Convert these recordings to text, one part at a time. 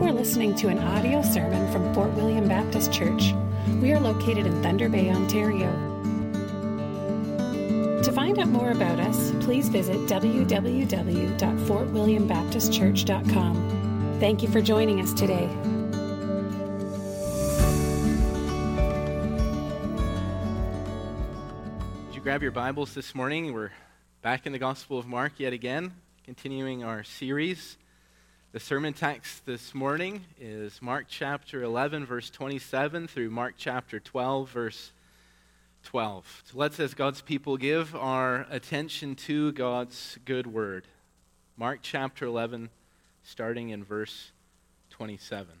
Are listening to an audio sermon from Fort William Baptist Church. We are located in Thunder Bay, Ontario. To find out more about us, please visit www.fortwilliambaptistchurch.com. Thank you for joining us today. Did you grab your Bibles this morning? We're back in the Gospel of Mark yet again, continuing our series. The sermon text this morning is Mark chapter 11, verse 27 through Mark chapter 12, verse 12. So let's, as God's people, give our attention to God's good word. Mark chapter 11, starting in verse 27.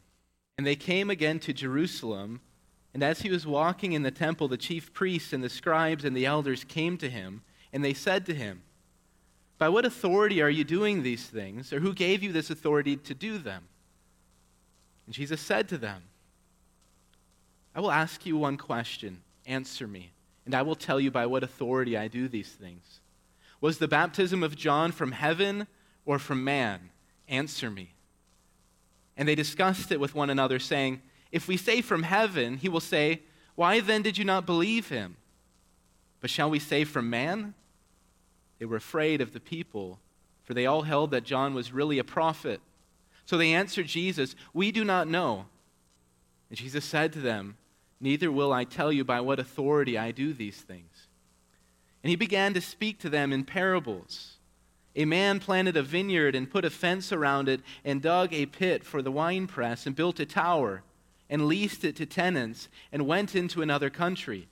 And they came again to Jerusalem, and as he was walking in the temple, the chief priests and the scribes and the elders came to him, and they said to him, by what authority are you doing these things? Or who gave you this authority to do them? And Jesus said to them, I will ask you one question. Answer me, and I will tell you by what authority I do these things. Was the baptism of John from heaven or from man? Answer me. And they discussed it with one another, saying, If we say from heaven, he will say, Why then did you not believe him? But shall we say from man? They were afraid of the people, for they all held that John was really a prophet. So they answered Jesus, We do not know. And Jesus said to them, Neither will I tell you by what authority I do these things. And he began to speak to them in parables. A man planted a vineyard and put a fence around it and dug a pit for the winepress and built a tower and leased it to tenants and went into another country.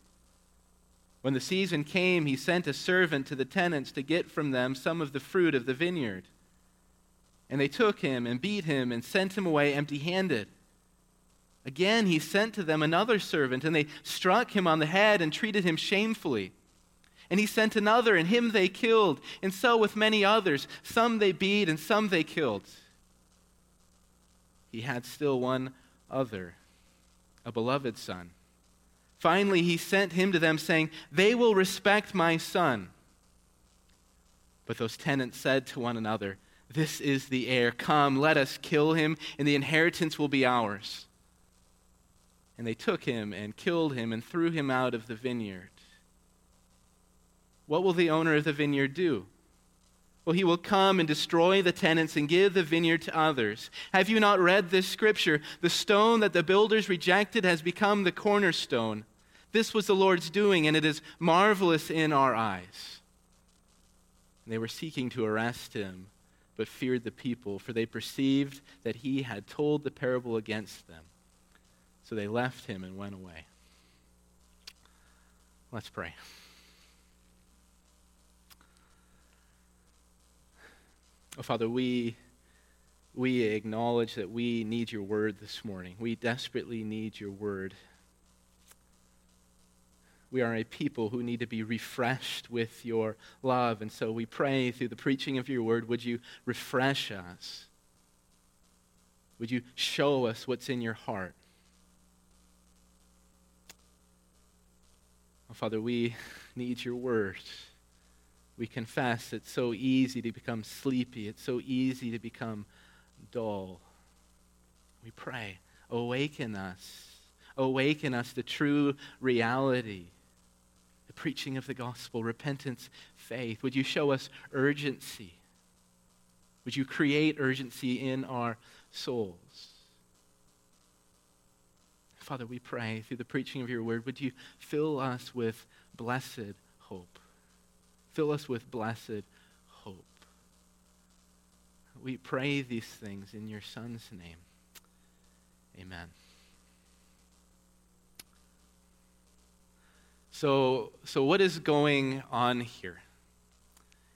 When the season came, he sent a servant to the tenants to get from them some of the fruit of the vineyard. And they took him and beat him and sent him away empty handed. Again, he sent to them another servant, and they struck him on the head and treated him shamefully. And he sent another, and him they killed. And so with many others. Some they beat, and some they killed. He had still one other, a beloved son. Finally, he sent him to them, saying, They will respect my son. But those tenants said to one another, This is the heir. Come, let us kill him, and the inheritance will be ours. And they took him and killed him and threw him out of the vineyard. What will the owner of the vineyard do? Well, he will come and destroy the tenants and give the vineyard to others. Have you not read this scripture? The stone that the builders rejected has become the cornerstone. This was the Lord's doing, and it is marvelous in our eyes. And they were seeking to arrest him, but feared the people, for they perceived that he had told the parable against them. So they left him and went away. Let's pray. Oh, Father, we, we acknowledge that we need your word this morning. We desperately need your word. We are a people who need to be refreshed with your love. And so we pray through the preaching of your word, would you refresh us? Would you show us what's in your heart? Oh, Father, we need your word we confess it's so easy to become sleepy, it's so easy to become dull. We pray, awaken us, awaken us to true reality, preaching of the gospel, repentance, faith. Would you show us urgency? Would you create urgency in our souls? Father, we pray through the preaching of your word, would you fill us with blessed hope? Fill us with blessed hope. We pray these things in your Son's name. Amen. So, so what is going on here?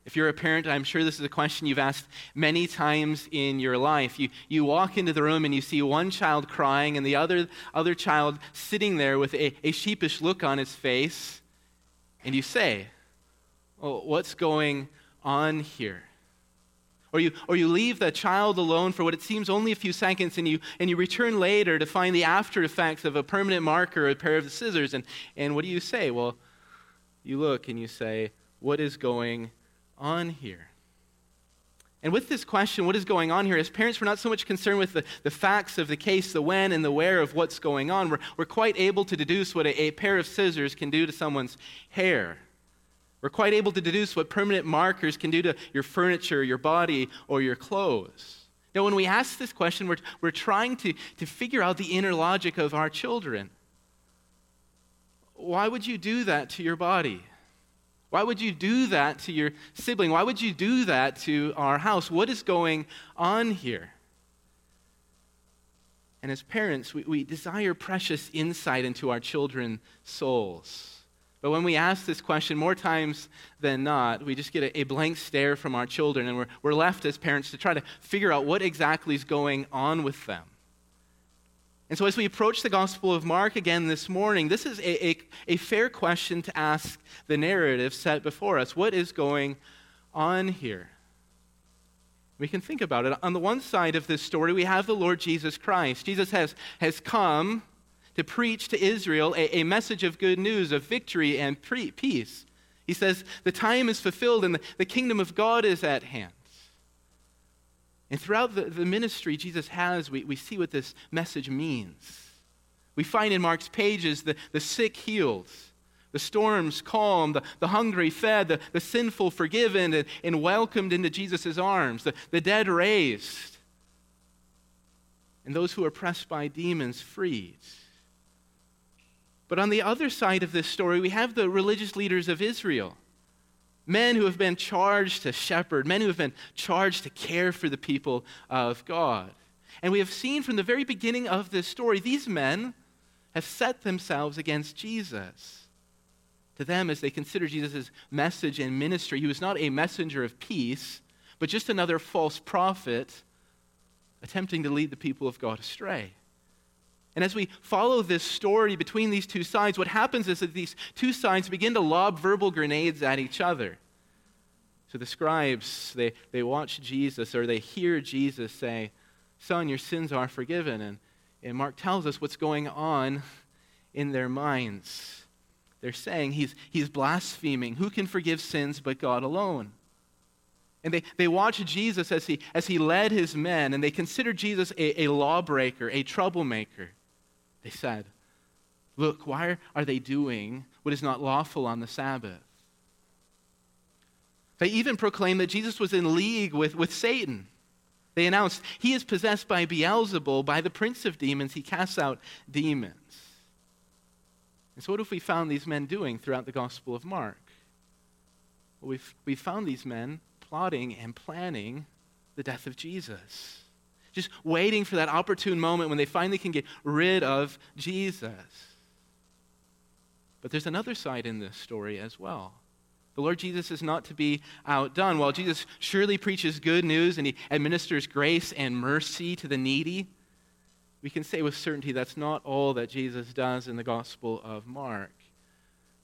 If you're a parent, I'm sure this is a question you've asked many times in your life. You, you walk into the room and you see one child crying and the other, other child sitting there with a, a sheepish look on his face, and you say, well, what's going on here? Or you, or you leave the child alone for what it seems only a few seconds and you, and you return later to find the after effects of a permanent marker or a pair of scissors. And, and what do you say? Well, you look and you say, What is going on here? And with this question, what is going on here? As parents, we're not so much concerned with the, the facts of the case, the when and the where of what's going on. We're, we're quite able to deduce what a, a pair of scissors can do to someone's hair. We're quite able to deduce what permanent markers can do to your furniture, your body, or your clothes. Now, when we ask this question, we're, we're trying to, to figure out the inner logic of our children. Why would you do that to your body? Why would you do that to your sibling? Why would you do that to our house? What is going on here? And as parents, we, we desire precious insight into our children's souls. But when we ask this question, more times than not, we just get a, a, blank stare from our children, and we're, we're left as parents to try to figure out what exactly is going on with them. And so, as we approach the Gospel of Mark again this morning, this is a, a, a, fair question to ask the narrative set before us. What is going on here? We can think about it. On the one side of this story, we have the Lord Jesus Christ. Jesus has, has come to preach to Israel a, a message of good news, of victory and pre- peace. He says, The time is fulfilled and the, the kingdom of God is at hand. And throughout the, the ministry Jesus has, we, we see what this message means. We find in Mark's pages the, the sick healed, the storms calmed, the, the hungry fed, the, the sinful forgiven and, and welcomed into Jesus' arms, the, the dead raised, and those who are oppressed by demons freed. But on the other side of this story, we have the religious leaders of Israel Men who have been charged to shepherd, men who have been charged to care for the people of God. And we have seen from the very beginning of this story, these men have set themselves against Jesus. To them, as they consider Jesus' message and ministry, he was not a messenger of peace, but just another false prophet attempting to lead the people of God astray. And as we follow this story between these two sides, what happens is that these two sides begin to lob verbal grenades at each other. So the scribes, they, they watch Jesus or they hear Jesus say, Son, your sins are forgiven. And, and Mark tells us what's going on in their minds. They're saying he's, he's blaspheming. Who can forgive sins but God alone? And they, they watch Jesus as he, as he led his men, and they consider Jesus a, a lawbreaker, a troublemaker. They said, Look, why are they doing what is not lawful on the Sabbath? They even proclaimed that Jesus was in league with, with Satan. They announced, He is possessed by Beelzebul, by the prince of demons. He casts out demons. And so, what have we found these men doing throughout the Gospel of Mark? Well, we've, we've found these men plotting and planning the death of Jesus just waiting for that opportune moment when they finally can get rid of Jesus. But there's another side in this story as well. The Lord Jesus is not to be outdone. While Jesus surely preaches good news and he administers grace and mercy to the needy, we can say with certainty that's not all that Jesus does in the Gospel of Mark.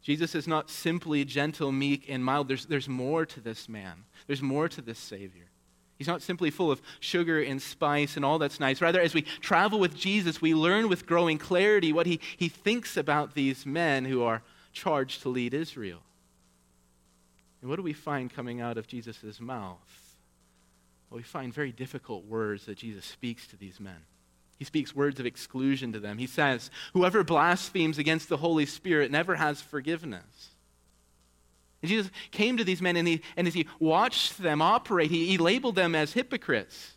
Jesus is not simply gentle, meek, and mild. There's, there's more to this man, there's more to this Savior. He's not simply full of sugar and spice and all that's nice. Rather, as we travel with Jesus, we learn with growing clarity what he, he thinks about these men who are charged to lead Israel. And what do we find coming out of Jesus' mouth? Well, we find very difficult words that Jesus speaks to these men. He speaks words of exclusion to them. He says, Whoever blasphemes against the Holy Spirit never has forgiveness. And Jesus came to these men and, he, and as he watched them operate, he, he labeled them as hypocrites.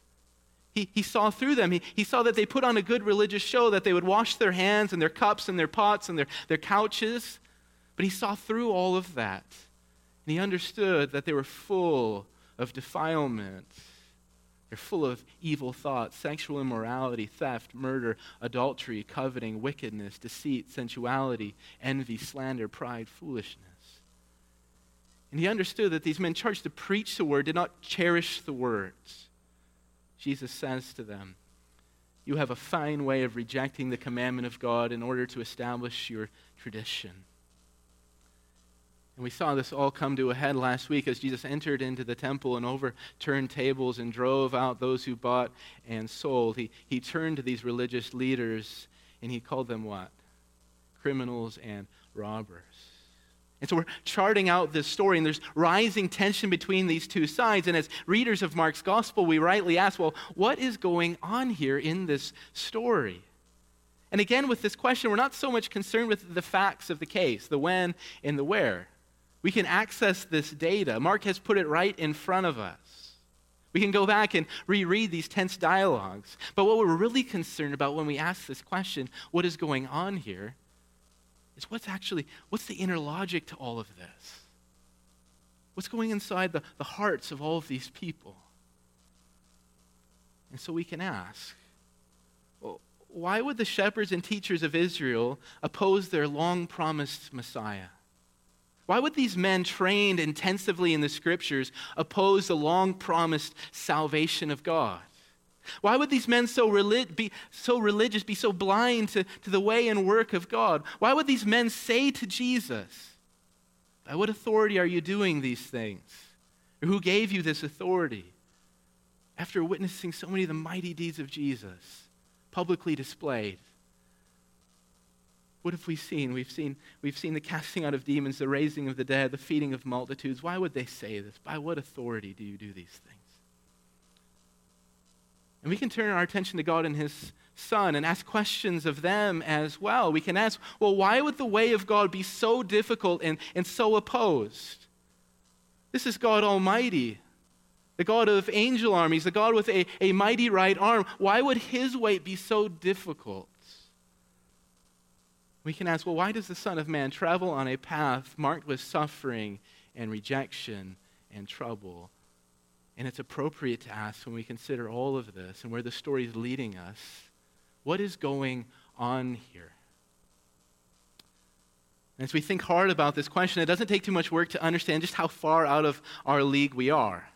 He, he saw through them. He, he saw that they put on a good religious show, that they would wash their hands and their cups and their pots and their, their couches. But he saw through all of that. And he understood that they were full of defilement. They're full of evil thoughts, sexual immorality, theft, murder, adultery, coveting, wickedness, deceit, sensuality, envy, slander, pride, foolishness. And he understood that these men charged to preach the word did not cherish the words. Jesus says to them, You have a fine way of rejecting the commandment of God in order to establish your tradition. And we saw this all come to a head last week as Jesus entered into the temple and overturned tables and drove out those who bought and sold. He, he turned to these religious leaders and he called them what? Criminals and robbers. And so we're charting out this story, and there's rising tension between these two sides. And as readers of Mark's gospel, we rightly ask, well, what is going on here in this story? And again, with this question, we're not so much concerned with the facts of the case, the when and the where. We can access this data. Mark has put it right in front of us. We can go back and reread these tense dialogues. But what we're really concerned about when we ask this question, what is going on here, is what's actually, what's the inner logic to all of this? What's going inside the, the hearts of all of these people? And so we can ask, well, why would the shepherds and teachers of Israel oppose their long promised Messiah? Why would these men, trained intensively in the scriptures, oppose the long promised salvation of God? Why would these men so relig- be so religious, be so blind to, to the way and work of God? Why would these men say to Jesus, By what authority are you doing these things? Or who gave you this authority? After witnessing so many of the mighty deeds of Jesus publicly displayed. What have we seen? We've seen, we've seen the casting out of demons, the raising of the dead, the feeding of multitudes. Why would they say this? By what authority do you do these things? And we can turn our attention to God and His Son and ask questions of them as well. We can ask, well, why would the way of God be so difficult and, and so opposed? This is God Almighty, the God of angel armies, the God with a, a mighty right arm. Why would His way be so difficult? We can ask, well, why does the Son of Man travel on a path marked with suffering and rejection and trouble? And it's appropriate to ask when we consider all of this and where the story is leading us what is going on here? And as we think hard about this question, it doesn't take too much work to understand just how far out of our league we are.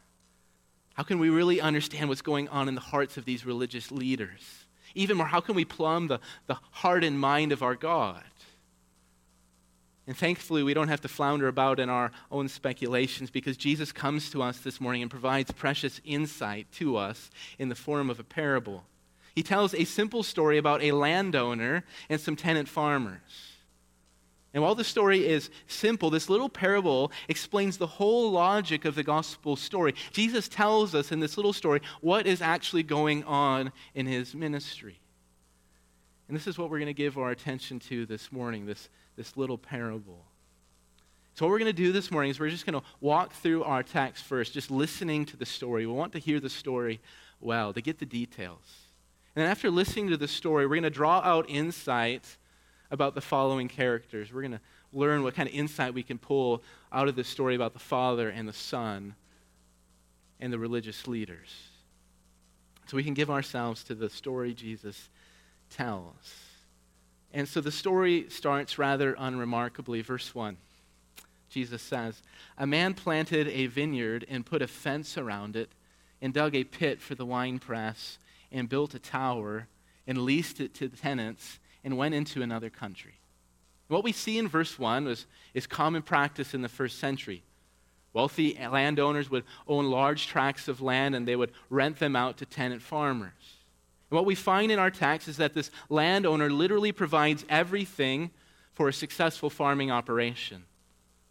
How can we really understand what's going on in the hearts of these religious leaders? Even more, how can we plumb the, the heart and mind of our God? And thankfully, we don't have to flounder about in our own speculations because Jesus comes to us this morning and provides precious insight to us in the form of a parable. He tells a simple story about a landowner and some tenant farmers. And while the story is simple, this little parable explains the whole logic of the gospel story. Jesus tells us in this little story what is actually going on in his ministry. And this is what we're going to give our attention to this morning this this little parable. So, what we're going to do this morning is we're just going to walk through our text first, just listening to the story. We want to hear the story well, to get the details. And then, after listening to the story, we're going to draw out insight about the following characters. We're going to learn what kind of insight we can pull out of this story about the Father and the Son and the religious leaders. So, we can give ourselves to the story Jesus tells. And so the story starts rather unremarkably. Verse 1 Jesus says, A man planted a vineyard and put a fence around it, and dug a pit for the winepress, and built a tower, and leased it to the tenants, and went into another country. What we see in verse 1 was, is common practice in the first century. Wealthy landowners would own large tracts of land and they would rent them out to tenant farmers. And what we find in our text is that this landowner literally provides everything for a successful farming operation.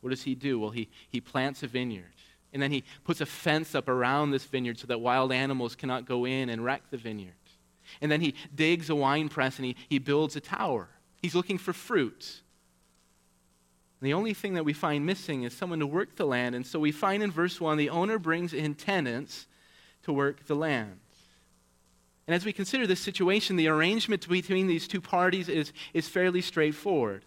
What does he do? Well, he, he plants a vineyard. And then he puts a fence up around this vineyard so that wild animals cannot go in and wreck the vineyard. And then he digs a wine press and he, he builds a tower. He's looking for fruit. The only thing that we find missing is someone to work the land. And so we find in verse 1 the owner brings in tenants to work the land. And as we consider this situation, the arrangement between these two parties is, is fairly straightforward.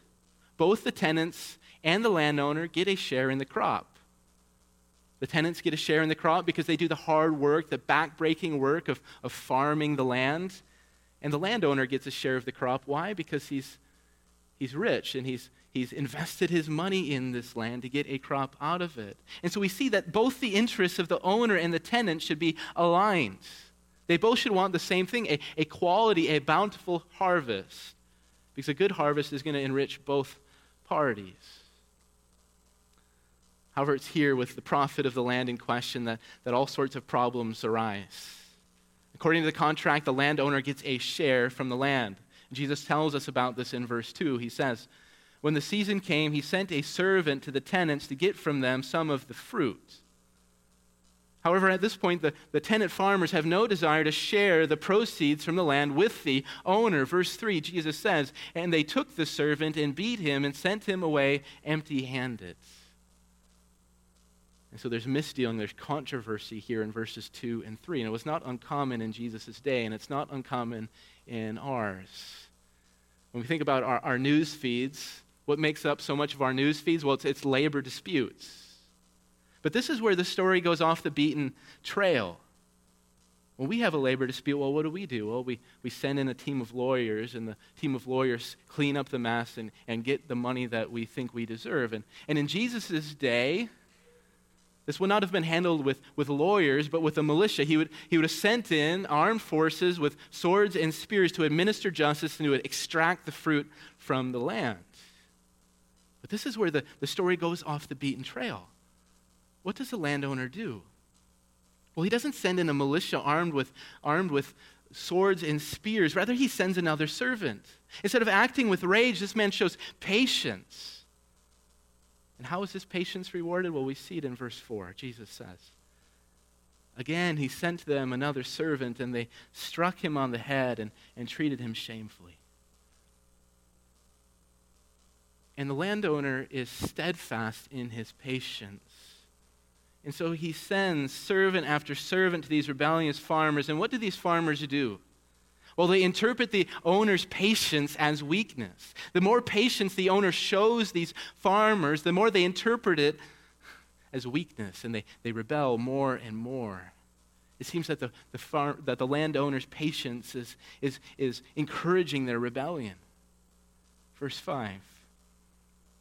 Both the tenants and the landowner get a share in the crop. The tenants get a share in the crop because they do the hard work, the backbreaking work of, of farming the land. And the landowner gets a share of the crop. Why? Because he's, he's rich and he's, he's invested his money in this land to get a crop out of it. And so we see that both the interests of the owner and the tenant should be aligned. They both should want the same thing a, a quality, a bountiful harvest. Because a good harvest is going to enrich both parties. However, it's here with the profit of the land in question that, that all sorts of problems arise. According to the contract, the landowner gets a share from the land. Jesus tells us about this in verse 2. He says, When the season came, he sent a servant to the tenants to get from them some of the fruit. However, at this point, the, the tenant farmers have no desire to share the proceeds from the land with the owner. Verse 3, Jesus says, And they took the servant and beat him and sent him away empty handed. And so there's misdealing, there's controversy here in verses 2 and 3. And it was not uncommon in Jesus' day, and it's not uncommon in ours. When we think about our, our news feeds, what makes up so much of our news feeds? Well, it's, it's labor disputes. But this is where the story goes off the beaten trail. When we have a labor dispute, well, what do we do? Well, we, we send in a team of lawyers, and the team of lawyers clean up the mess and, and get the money that we think we deserve. And, and in Jesus' day, this would not have been handled with, with lawyers, but with a militia. He would, he would have sent in armed forces with swords and spears to administer justice and to extract the fruit from the land. But this is where the, the story goes off the beaten trail. What does the landowner do? Well, he doesn't send in a militia armed with, armed with swords and spears. Rather, he sends another servant. Instead of acting with rage, this man shows patience. And how is this patience rewarded? Well, we see it in verse 4. Jesus says, Again, he sent them another servant, and they struck him on the head and, and treated him shamefully. And the landowner is steadfast in his patience. And so he sends servant after servant to these rebellious farmers. And what do these farmers do? Well, they interpret the owner's patience as weakness. The more patience the owner shows these farmers, the more they interpret it as weakness, and they, they rebel more and more. It seems that the, the, farm, that the landowner's patience is, is, is encouraging their rebellion. Verse 5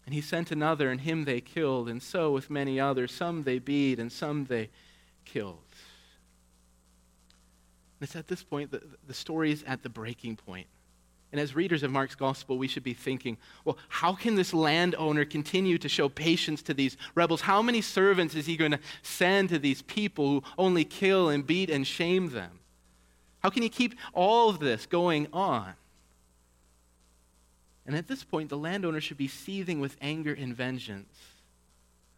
And he sent another, and him they killed, and so with many others. Some they beat, and some they killed. And it's at this point that the story is at the breaking point. And as readers of Mark's gospel, we should be thinking, well, how can this landowner continue to show patience to these rebels? How many servants is he going to send to these people who only kill and beat and shame them? How can he keep all of this going on? And at this point, the landowner should be seething with anger and vengeance.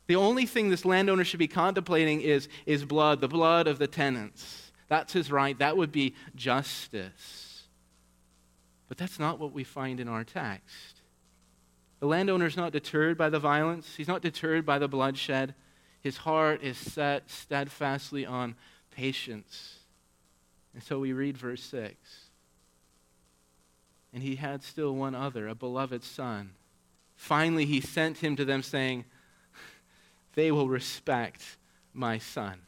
The only thing this landowner should be contemplating is, is blood, the blood of the tenants. That's his right. That would be justice. But that's not what we find in our text. The landowner is not deterred by the violence, he's not deterred by the bloodshed. His heart is set steadfastly on patience. And so we read verse 6. And he had still one other, a beloved son. Finally, he sent him to them, saying, They will respect my son.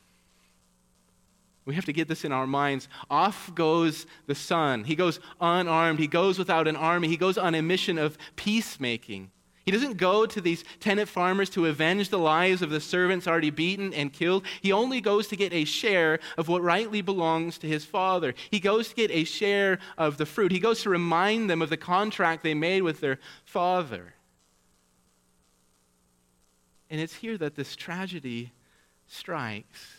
We have to get this in our minds. Off goes the son. He goes unarmed. He goes without an army. He goes on a mission of peacemaking. He doesn't go to these tenant farmers to avenge the lives of the servants already beaten and killed. He only goes to get a share of what rightly belongs to his father. He goes to get a share of the fruit. He goes to remind them of the contract they made with their father. And it's here that this tragedy strikes.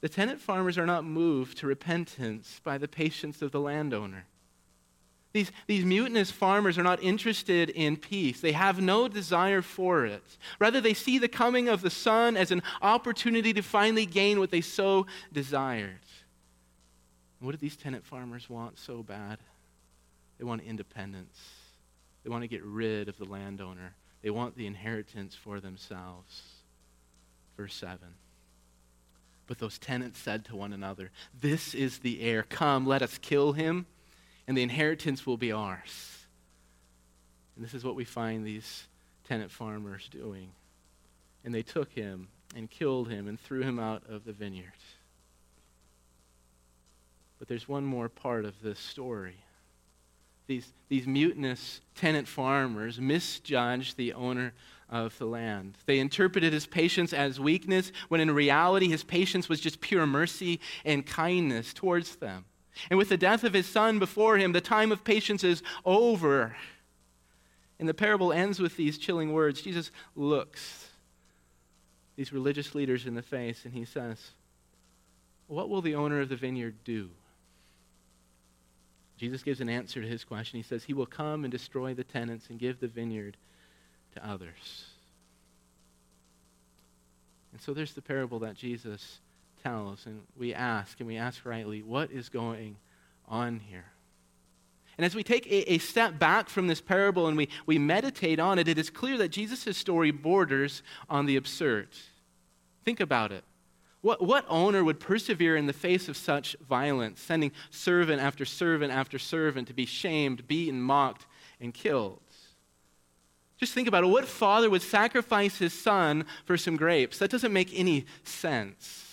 The tenant farmers are not moved to repentance by the patience of the landowner. These, these mutinous farmers are not interested in peace. They have no desire for it. Rather, they see the coming of the son as an opportunity to finally gain what they so desired. what do these tenant farmers want so bad? They want independence. They want to get rid of the landowner. They want the inheritance for themselves. Verse 7. But those tenants said to one another, This is the heir. Come, let us kill him, and the inheritance will be ours. And this is what we find these tenant farmers doing. And they took him and killed him and threw him out of the vineyard. But there's one more part of this story. These, these mutinous tenant farmers misjudged the owner of the land. They interpreted his patience as weakness, when in reality, his patience was just pure mercy and kindness towards them. And with the death of his son before him, the time of patience is over. And the parable ends with these chilling words. Jesus looks these religious leaders in the face and he says, What will the owner of the vineyard do? Jesus gives an answer to his question. He says, He will come and destroy the tenants and give the vineyard to others. And so there's the parable that Jesus And we ask, and we ask rightly, what is going on here? And as we take a, a, step back from this parable and we, we meditate on it, it is clear that Jesus' story borders on the absurd. Think about it. What, what owner would persevere in the face of such violence, sending servant after servant after servant to be shamed, beaten, mocked, and killed? Just think about it. What father would sacrifice his son for some grapes? That doesn't make any sense.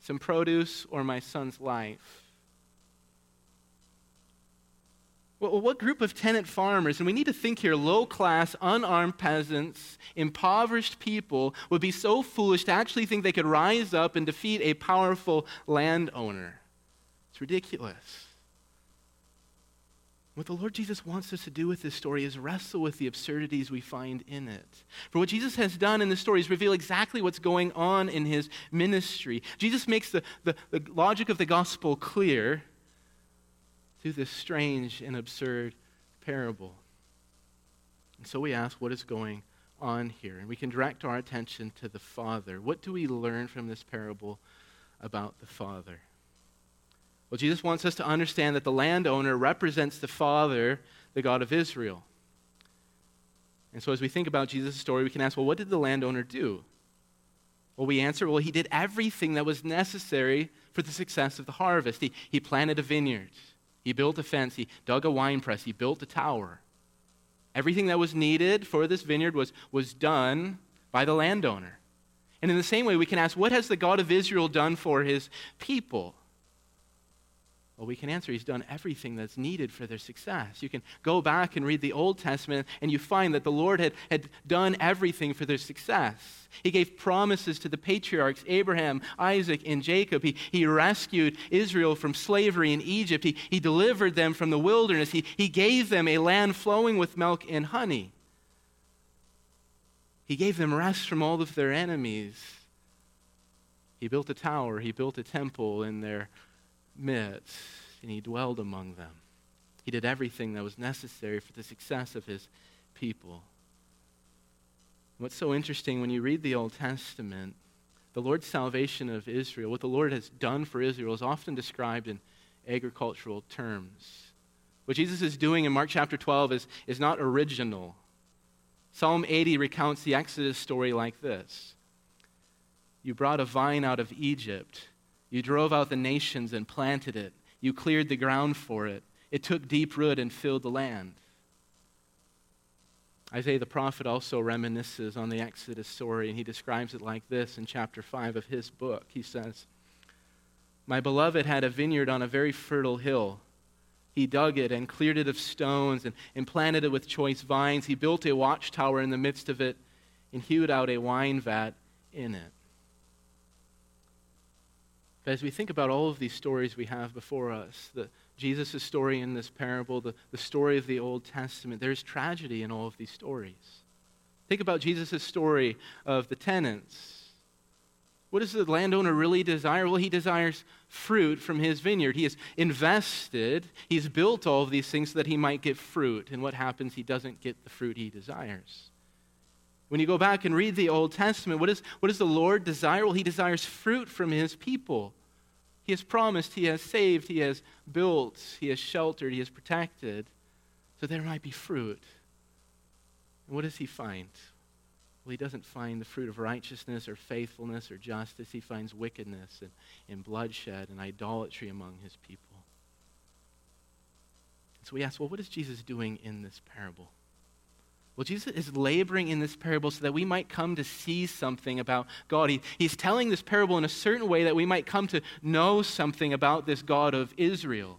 Some produce or my son's life. Well, what group of tenant farmers, and we need to think here low class, unarmed peasants, impoverished people, would be so foolish to actually think they could rise up and defeat a powerful landowner? It's ridiculous. What the Lord Jesus wants us to do with this story is wrestle with the absurdities we find in it. For what Jesus has done in this story is reveal exactly what's going on in his ministry. Jesus makes the, the, the logic of the gospel clear through this strange and absurd parable. And so we ask, what is going on here? And we can direct our attention to the Father. What do we learn from this parable about the Father? Well, Jesus wants us to understand that the landowner represents the Father, the God of Israel. And so as we think about Jesus' story, we can ask, well, what did the landowner do? Well, we answer, well, he did everything that was necessary for the success of the harvest. He, he planted a vineyard. He built a fence, he dug a wine press, he built a tower. Everything that was needed for this vineyard was, was done by the landowner. And in the same way, we can ask, what has the God of Israel done for his people? Well, we can answer He's done everything that's needed for their success. You can go back and read the Old Testament, and you find that the Lord had, had done everything for their success. He gave promises to the patriarchs Abraham, Isaac, and Jacob. He, he rescued Israel from slavery in Egypt. He, he delivered them from the wilderness. He, he gave them a land flowing with milk and honey. He gave them rest from all of their enemies. He built a tower, he built a temple in their and he dwelled among them. He did everything that was necessary for the success of his people. What's so interesting when you read the Old Testament, the Lord's salvation of Israel, what the Lord has done for Israel, is often described in agricultural terms. What Jesus is doing in Mark chapter 12 is, is not original. Psalm 80 recounts the Exodus story like this You brought a vine out of Egypt you drove out the nations and planted it. You cleared the ground for it. It took deep root and filled the land. Isaiah the prophet also reminisces on the Exodus story, and he describes it like this in chapter 5 of his book. He says, My beloved had a vineyard on a very fertile hill. He dug it and cleared it of stones and, and planted it with choice vines. He built a watchtower in the midst of it and hewed out a wine vat in it. But as we think about all of these stories we have before us, the, Jesus' story in this parable, the, the story of the Old Testament, there's tragedy in all of these stories. Think about Jesus' story of the tenants. What does the landowner really desire? Well, he desires fruit from his vineyard. He has invested, he's built all of these things so that he might get fruit. And what happens? He doesn't get the fruit he desires. When you go back and read the Old Testament, what, is, what does the Lord desire? Well, He desires fruit from His people. He has promised, He has saved, He has built, He has sheltered, He has protected, so there might be fruit. And what does He find? Well, He doesn't find the fruit of righteousness or faithfulness or justice. He finds wickedness and, and bloodshed and idolatry among His people. So we ask, well, what is Jesus doing in this parable? Well, Jesus is laboring in this parable so that we might come to see something about God. He, he's telling this parable in a certain way that we might come to know something about this God of Israel.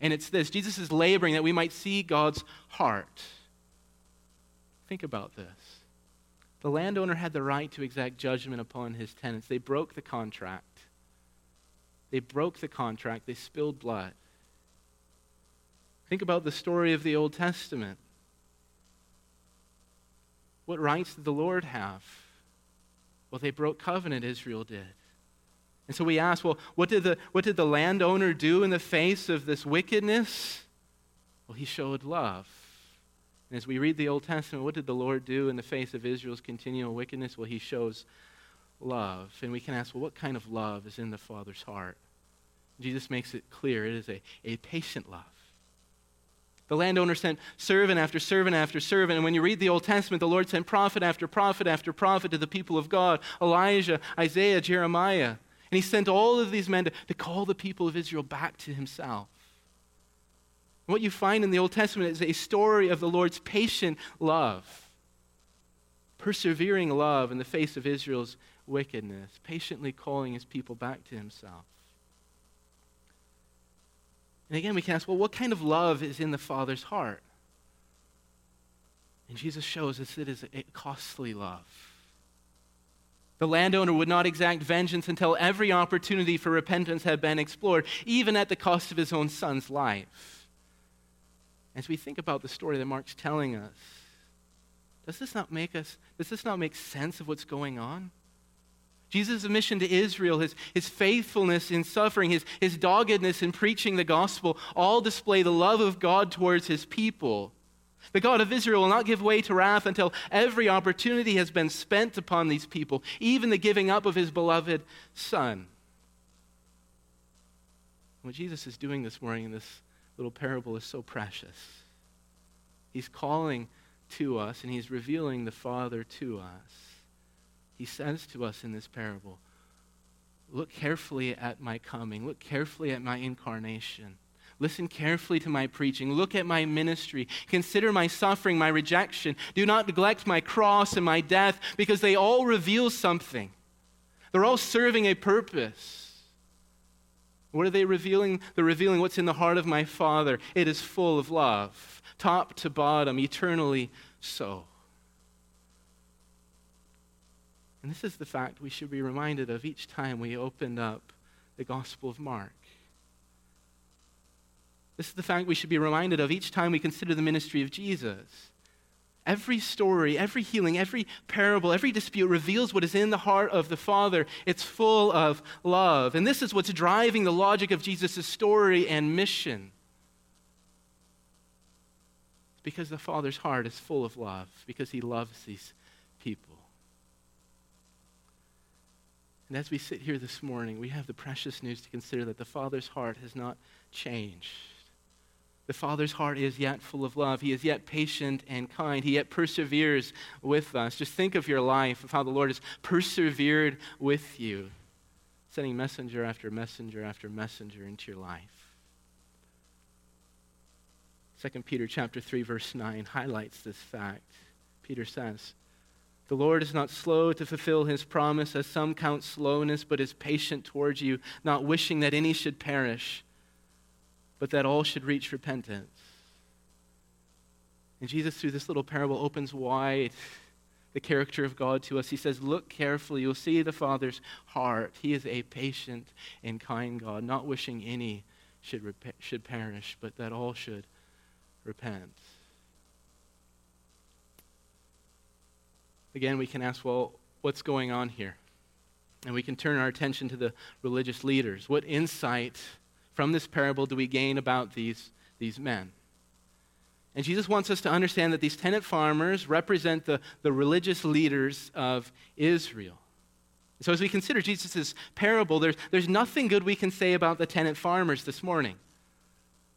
And it's this Jesus is laboring that we might see God's heart. Think about this. The landowner had the right to exact judgment upon his tenants. They broke the contract. They broke the contract. They spilled blood. Think about the story of the Old Testament. What rights did the Lord have? Well, they broke covenant, Israel did. And so we ask, well, what did, the, what did the landowner do in the face of this wickedness? Well, he showed love. And as we read the Old Testament, what did the Lord do in the face of Israel's continual wickedness? Well, he shows love. And we can ask, well, what kind of love is in the Father's heart? Jesus makes it clear it is a, a patient love. The landowner sent servant after servant after servant. And when you read the Old Testament, the Lord sent prophet after prophet after prophet to the people of God Elijah, Isaiah, Jeremiah. And he sent all of these men to, to call the people of Israel back to himself. What you find in the Old Testament is a story of the Lord's patient love, persevering love in the face of Israel's wickedness, patiently calling his people back to himself. And again, we can ask, well, what kind of love is in the Father's heart? And Jesus shows us it is a costly love. The landowner would not exact vengeance until every opportunity for repentance had been explored, even at the cost of his own son's life. As we think about the story that Mark's telling us, does this not make us, does this not make sense of what's going on? Jesus' mission to Israel, his, his faithfulness in suffering, his, his doggedness in preaching the gospel, all display the love of God towards his people. The God of Israel will not give way to wrath until every opportunity has been spent upon these people, even the giving up of his beloved Son. What Jesus is doing this morning in this little parable is so precious. He's calling to us and he's revealing the Father to us. He says to us in this parable, Look carefully at my coming, look carefully at my incarnation. Listen carefully to my preaching. Look at my ministry. Consider my suffering, my rejection. Do not neglect my cross and my death because they all reveal something. They're all serving a purpose. What are they revealing? They're revealing what's in the heart of my Father. It is full of love, top to bottom, eternally so. And this is the fact we should be reminded of each time we open up the Gospel of Mark. This is the fact we should be reminded of each time we consider the ministry of Jesus. Every story, every healing, every parable, every dispute reveals what is in the heart of the Father. It's full of love. And this is what's driving the logic of Jesus' story and mission. It's because the Father's heart is full of love, because he loves these people. And as we sit here this morning, we have the precious news to consider that the Father's heart has not changed. The Father's heart is yet full of love. He is yet patient and kind. He yet perseveres with us. Just think of your life, of how the Lord has persevered with you, sending messenger after messenger after messenger into your life. 2 Peter chapter 3 verse 9 highlights this fact. Peter says, "The Lord is not slow to fulfill his promise as some count slowness, but is patient towards you, not wishing that any should perish, but that all should reach repentance. And Jesus, through this little parable, opens wide the character of God to us. He says, Look carefully, you'll see the Father's heart. He is a patient and kind God, not wishing any should, rep- should perish, but that all should repent. Again, we can ask, well, what's going on here? And we can turn our attention to the religious leaders. What insight from this parable do we gain about these, these men? And Jesus wants us to understand that these tenant farmers represent the, the religious leaders of Israel. So, as we consider Jesus' parable, there's, there's nothing good we can say about the tenant farmers this morning.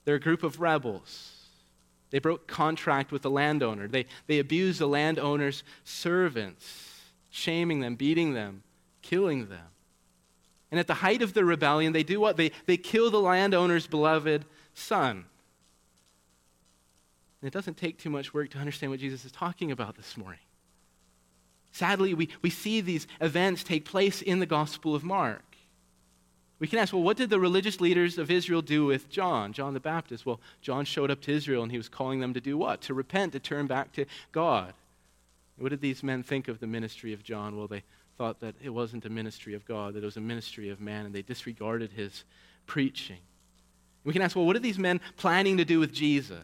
They're a group of rebels. They broke contract with the landowner. They, they abused the landowner's servants, shaming them, beating them, killing them. And at the height of the rebellion, they do what? They, they kill the landowner's beloved son. And it doesn't take too much work to understand what Jesus is talking about this morning. Sadly, we, we see these events take place in the Gospel of Mark. We can ask, well, what did the religious leaders of Israel do with John, John the Baptist? Well, John showed up to Israel and he was calling them to do what? To repent, to turn back to God. What did these men think of the ministry of John? Well, they thought that it wasn't a ministry of God, that it was a ministry of man, and they disregarded his preaching. We can ask, well, what are these men planning to do with Jesus?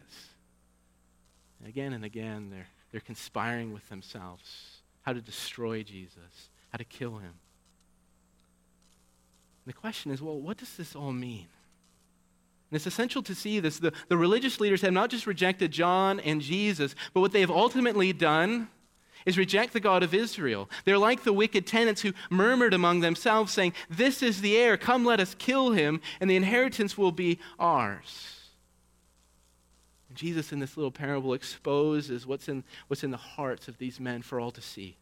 And again and again, they're, they're conspiring with themselves how to destroy Jesus, how to kill him. The question is well, what does this all mean? And it's essential to see this. The, the religious leaders have not just rejected John and Jesus, but what they have ultimately done is reject the God of Israel. They're like the wicked tenants who murmured among themselves, saying, This is the heir, come let us kill him, and the inheritance will be ours. And Jesus, in this little parable, exposes what's in, what's in the hearts of these men for all to see.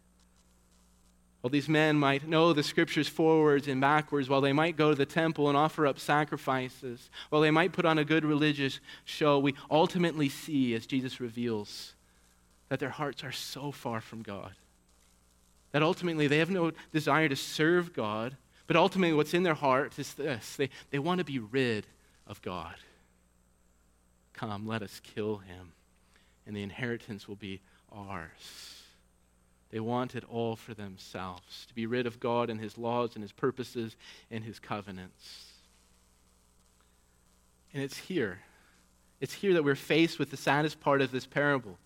While these men might know the scriptures forwards and backwards, while they might go to the temple and offer up sacrifices, while they might put on a good religious show, we ultimately see, as Jesus reveals, that their hearts are so far from God. That ultimately they have no desire to serve God, but ultimately what's in their heart is this they, they want to be rid of God. Come, let us kill him, and the inheritance will be ours. They want it all for themselves, to be rid of God and his laws and his purposes and his covenants. And it's here. It's here that we're faced with the saddest part of this parable.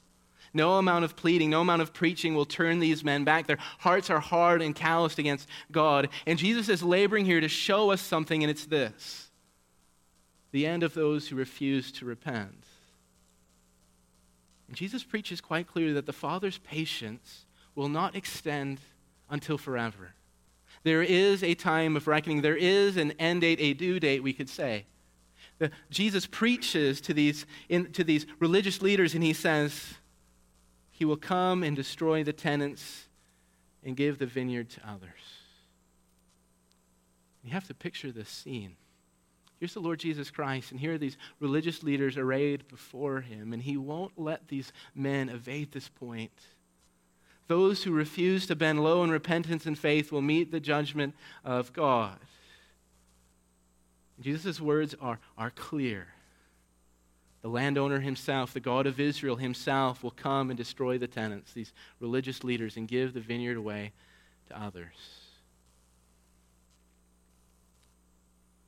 No amount of pleading, no amount of preaching will turn these men back. Their hearts are hard and calloused against God. And Jesus is laboring here to show us something, and it's this the end of those who refuse to repent. And Jesus preaches quite clearly that the Father's patience will not extend until forever. There is a time of reckoning. There is an end date, a due date, we could say. The, Jesus preaches to these, in, to these religious leaders, and he says, He will come and destroy the tenants and give the vineyard to others. You have to picture this scene. Here's the Lord Jesus Christ, and here are these religious leaders arrayed before him, and he won't let these men evade this point those who refuse to bend low in repentance and faith will meet the judgment of God. Jesus' words are, are clear. The landowner himself, the God of Israel himself, will come and destroy the tenants, these religious leaders, and give the vineyard away to others.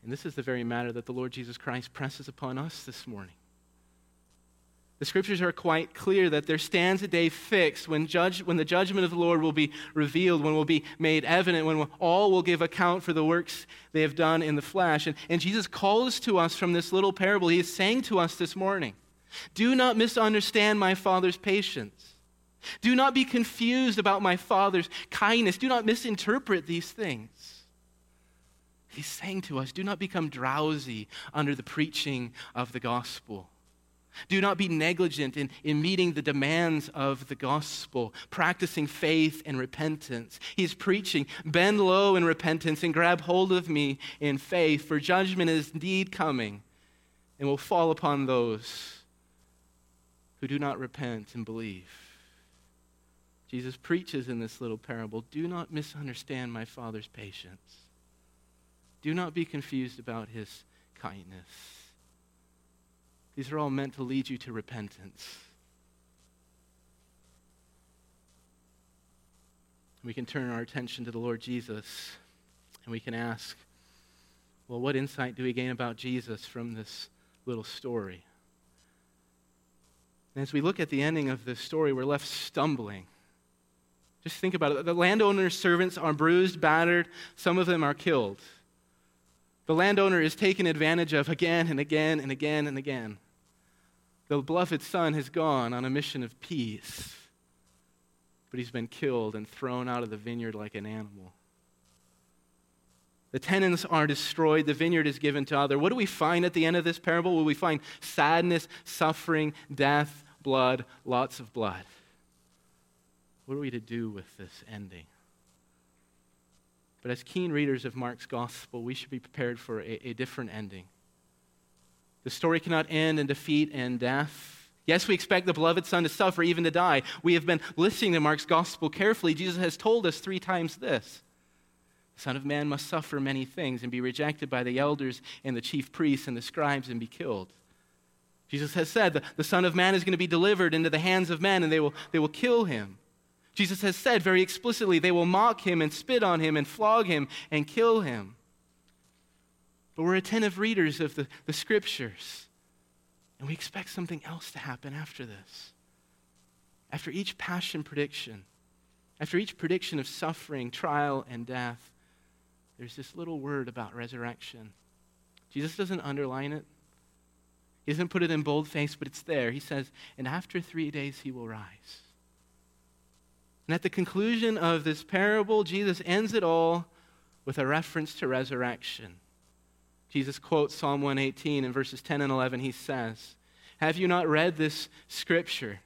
And this is the very matter that the Lord Jesus Christ presses upon us this morning. The scriptures are quite clear that there stands a day fixed when, judge, when the judgment of the Lord will be revealed, when will be made evident, when all will give account for the works they have done in the flesh. And, and Jesus calls to us from this little parable. He is saying to us this morning Do not misunderstand my Father's patience. Do not be confused about my Father's kindness. Do not misinterpret these things. He's saying to us, do not become drowsy under the preaching of the gospel. Do not be negligent in, in meeting the demands of the gospel, practicing faith and repentance. He's preaching, bend low in repentance and grab hold of me in faith, for judgment is indeed coming and will fall upon those who do not repent and believe. Jesus preaches in this little parable do not misunderstand my Father's patience, do not be confused about his kindness. These are all meant to lead you to repentance. We can turn our attention to the Lord Jesus and we can ask, well, what insight do we gain about Jesus from this little story? And as we look at the ending of this story, we're left stumbling. Just think about it. The landowner's servants are bruised, battered, some of them are killed. The landowner is taken advantage of again and again and again and again. The beloved son has gone on a mission of peace, but he's been killed and thrown out of the vineyard like an animal. The tenants are destroyed, the vineyard is given to other. What do we find at the end of this parable? Will we find sadness, suffering, death, blood, lots of blood? What are we to do with this ending? But as keen readers of Mark's gospel, we should be prepared for a, a different ending. The story cannot end in defeat and death. Yes, we expect the beloved Son to suffer, even to die. We have been listening to Mark's gospel carefully. Jesus has told us three times this The Son of Man must suffer many things and be rejected by the elders and the chief priests and the scribes and be killed. Jesus has said the, the Son of Man is going to be delivered into the hands of men and they will, they will kill him. Jesus has said very explicitly they will mock him and spit on him and flog him and kill him. But we're attentive readers of the, the scriptures. And we expect something else to happen after this. After each passion prediction, after each prediction of suffering, trial, and death, there's this little word about resurrection. Jesus doesn't underline it, he doesn't put it in boldface, but it's there. He says, And after three days he will rise. And at the conclusion of this parable, Jesus ends it all with a reference to resurrection. Jesus quotes Psalm 118 in verses 10 and 11. He says, Have you not read this scripture?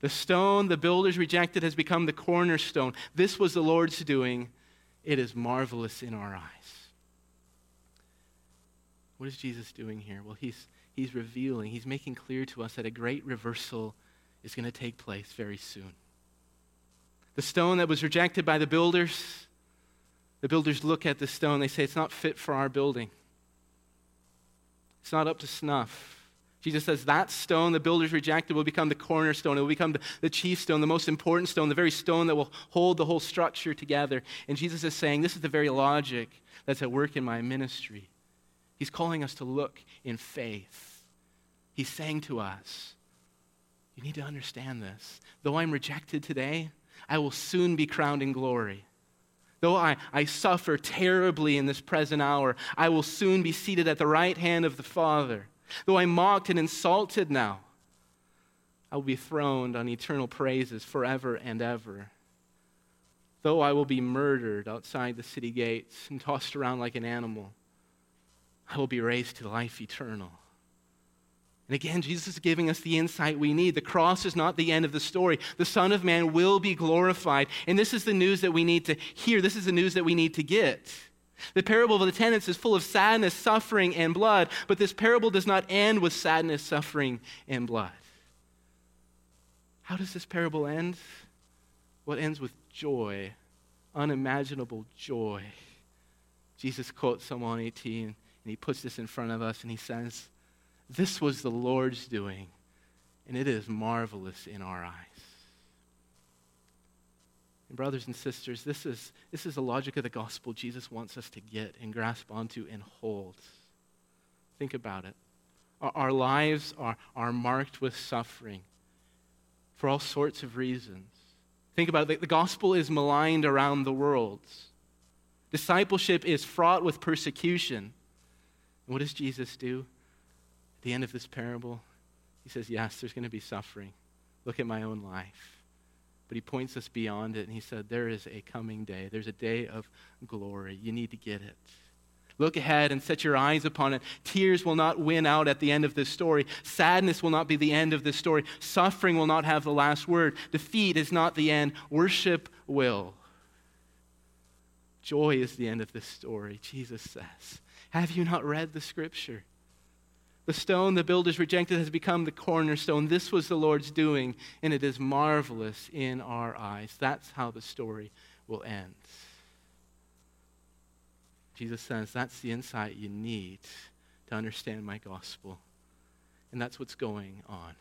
The stone the builders rejected has become the cornerstone. This was the Lord's doing. It is marvelous in our eyes. What is Jesus doing here? Well, he's, he's revealing, he's making clear to us that a great reversal is going to take place very soon. The stone that was rejected by the builders, the builders look at the stone, they say, it's not fit for our building. It's not up to snuff. Jesus says that stone the builders rejected will become the cornerstone. It will become the, the, chief stone, the most important stone, the very stone that will hold the whole structure together. And Jesus is saying, This is the very logic that's at work in my ministry. He's calling us to look in faith. He's saying to us, You need to understand this. Though I'm rejected today, I will soon be crowned in glory. Though I, I suffer terribly in this present hour, I will soon be seated at the right hand of the Father. Though I'm mocked and insulted now, I will be throned on eternal praises forever and ever. Though I will be murdered outside the city gates and tossed around like an animal, I will be raised to life eternal. And again, Jesus is giving us the insight we need. The cross is not the end of the story. The Son of Man will be glorified. And this is the news that we need to hear. This is the news that we need to get. The parable of the tenants is full of sadness, suffering, and blood, but this parable does not end with sadness, suffering, and blood. How does this parable end? It ends with joy, unimaginable joy. Jesus quotes Psalm 118, and he puts this in front of us, and he says, This was the Lord's doing, and it is marvelous in our eyes. And brothers and sisters, this is, this is the logic of the gospel Jesus wants us to get and grasp onto and hold. Think about it. Our, our lives are, are marked with suffering for all sorts of reasons. Think about it. The gospel is maligned around the world. Discipleship is fraught with persecution. And what does Jesus do? At the end of this parable, he says, Yes, there's going to be suffering. Look at my own life. But he points us beyond it, and he said, There is a coming day. There's a day of glory. You need to get it. Look ahead and set your eyes upon it. Tears will not win out at the end of this story. Sadness will not be the end of this story. Suffering will not have the last word. Defeat is not the end. Worship will. Joy is the end of this story, Jesus says. Have you not read the scripture? The stone the builders rejected has become the cornerstone. This was the Lord's doing, and it is marvelous in our eyes. That's how the story will end. Jesus says that's the insight you need to understand my gospel. And that's what's going on.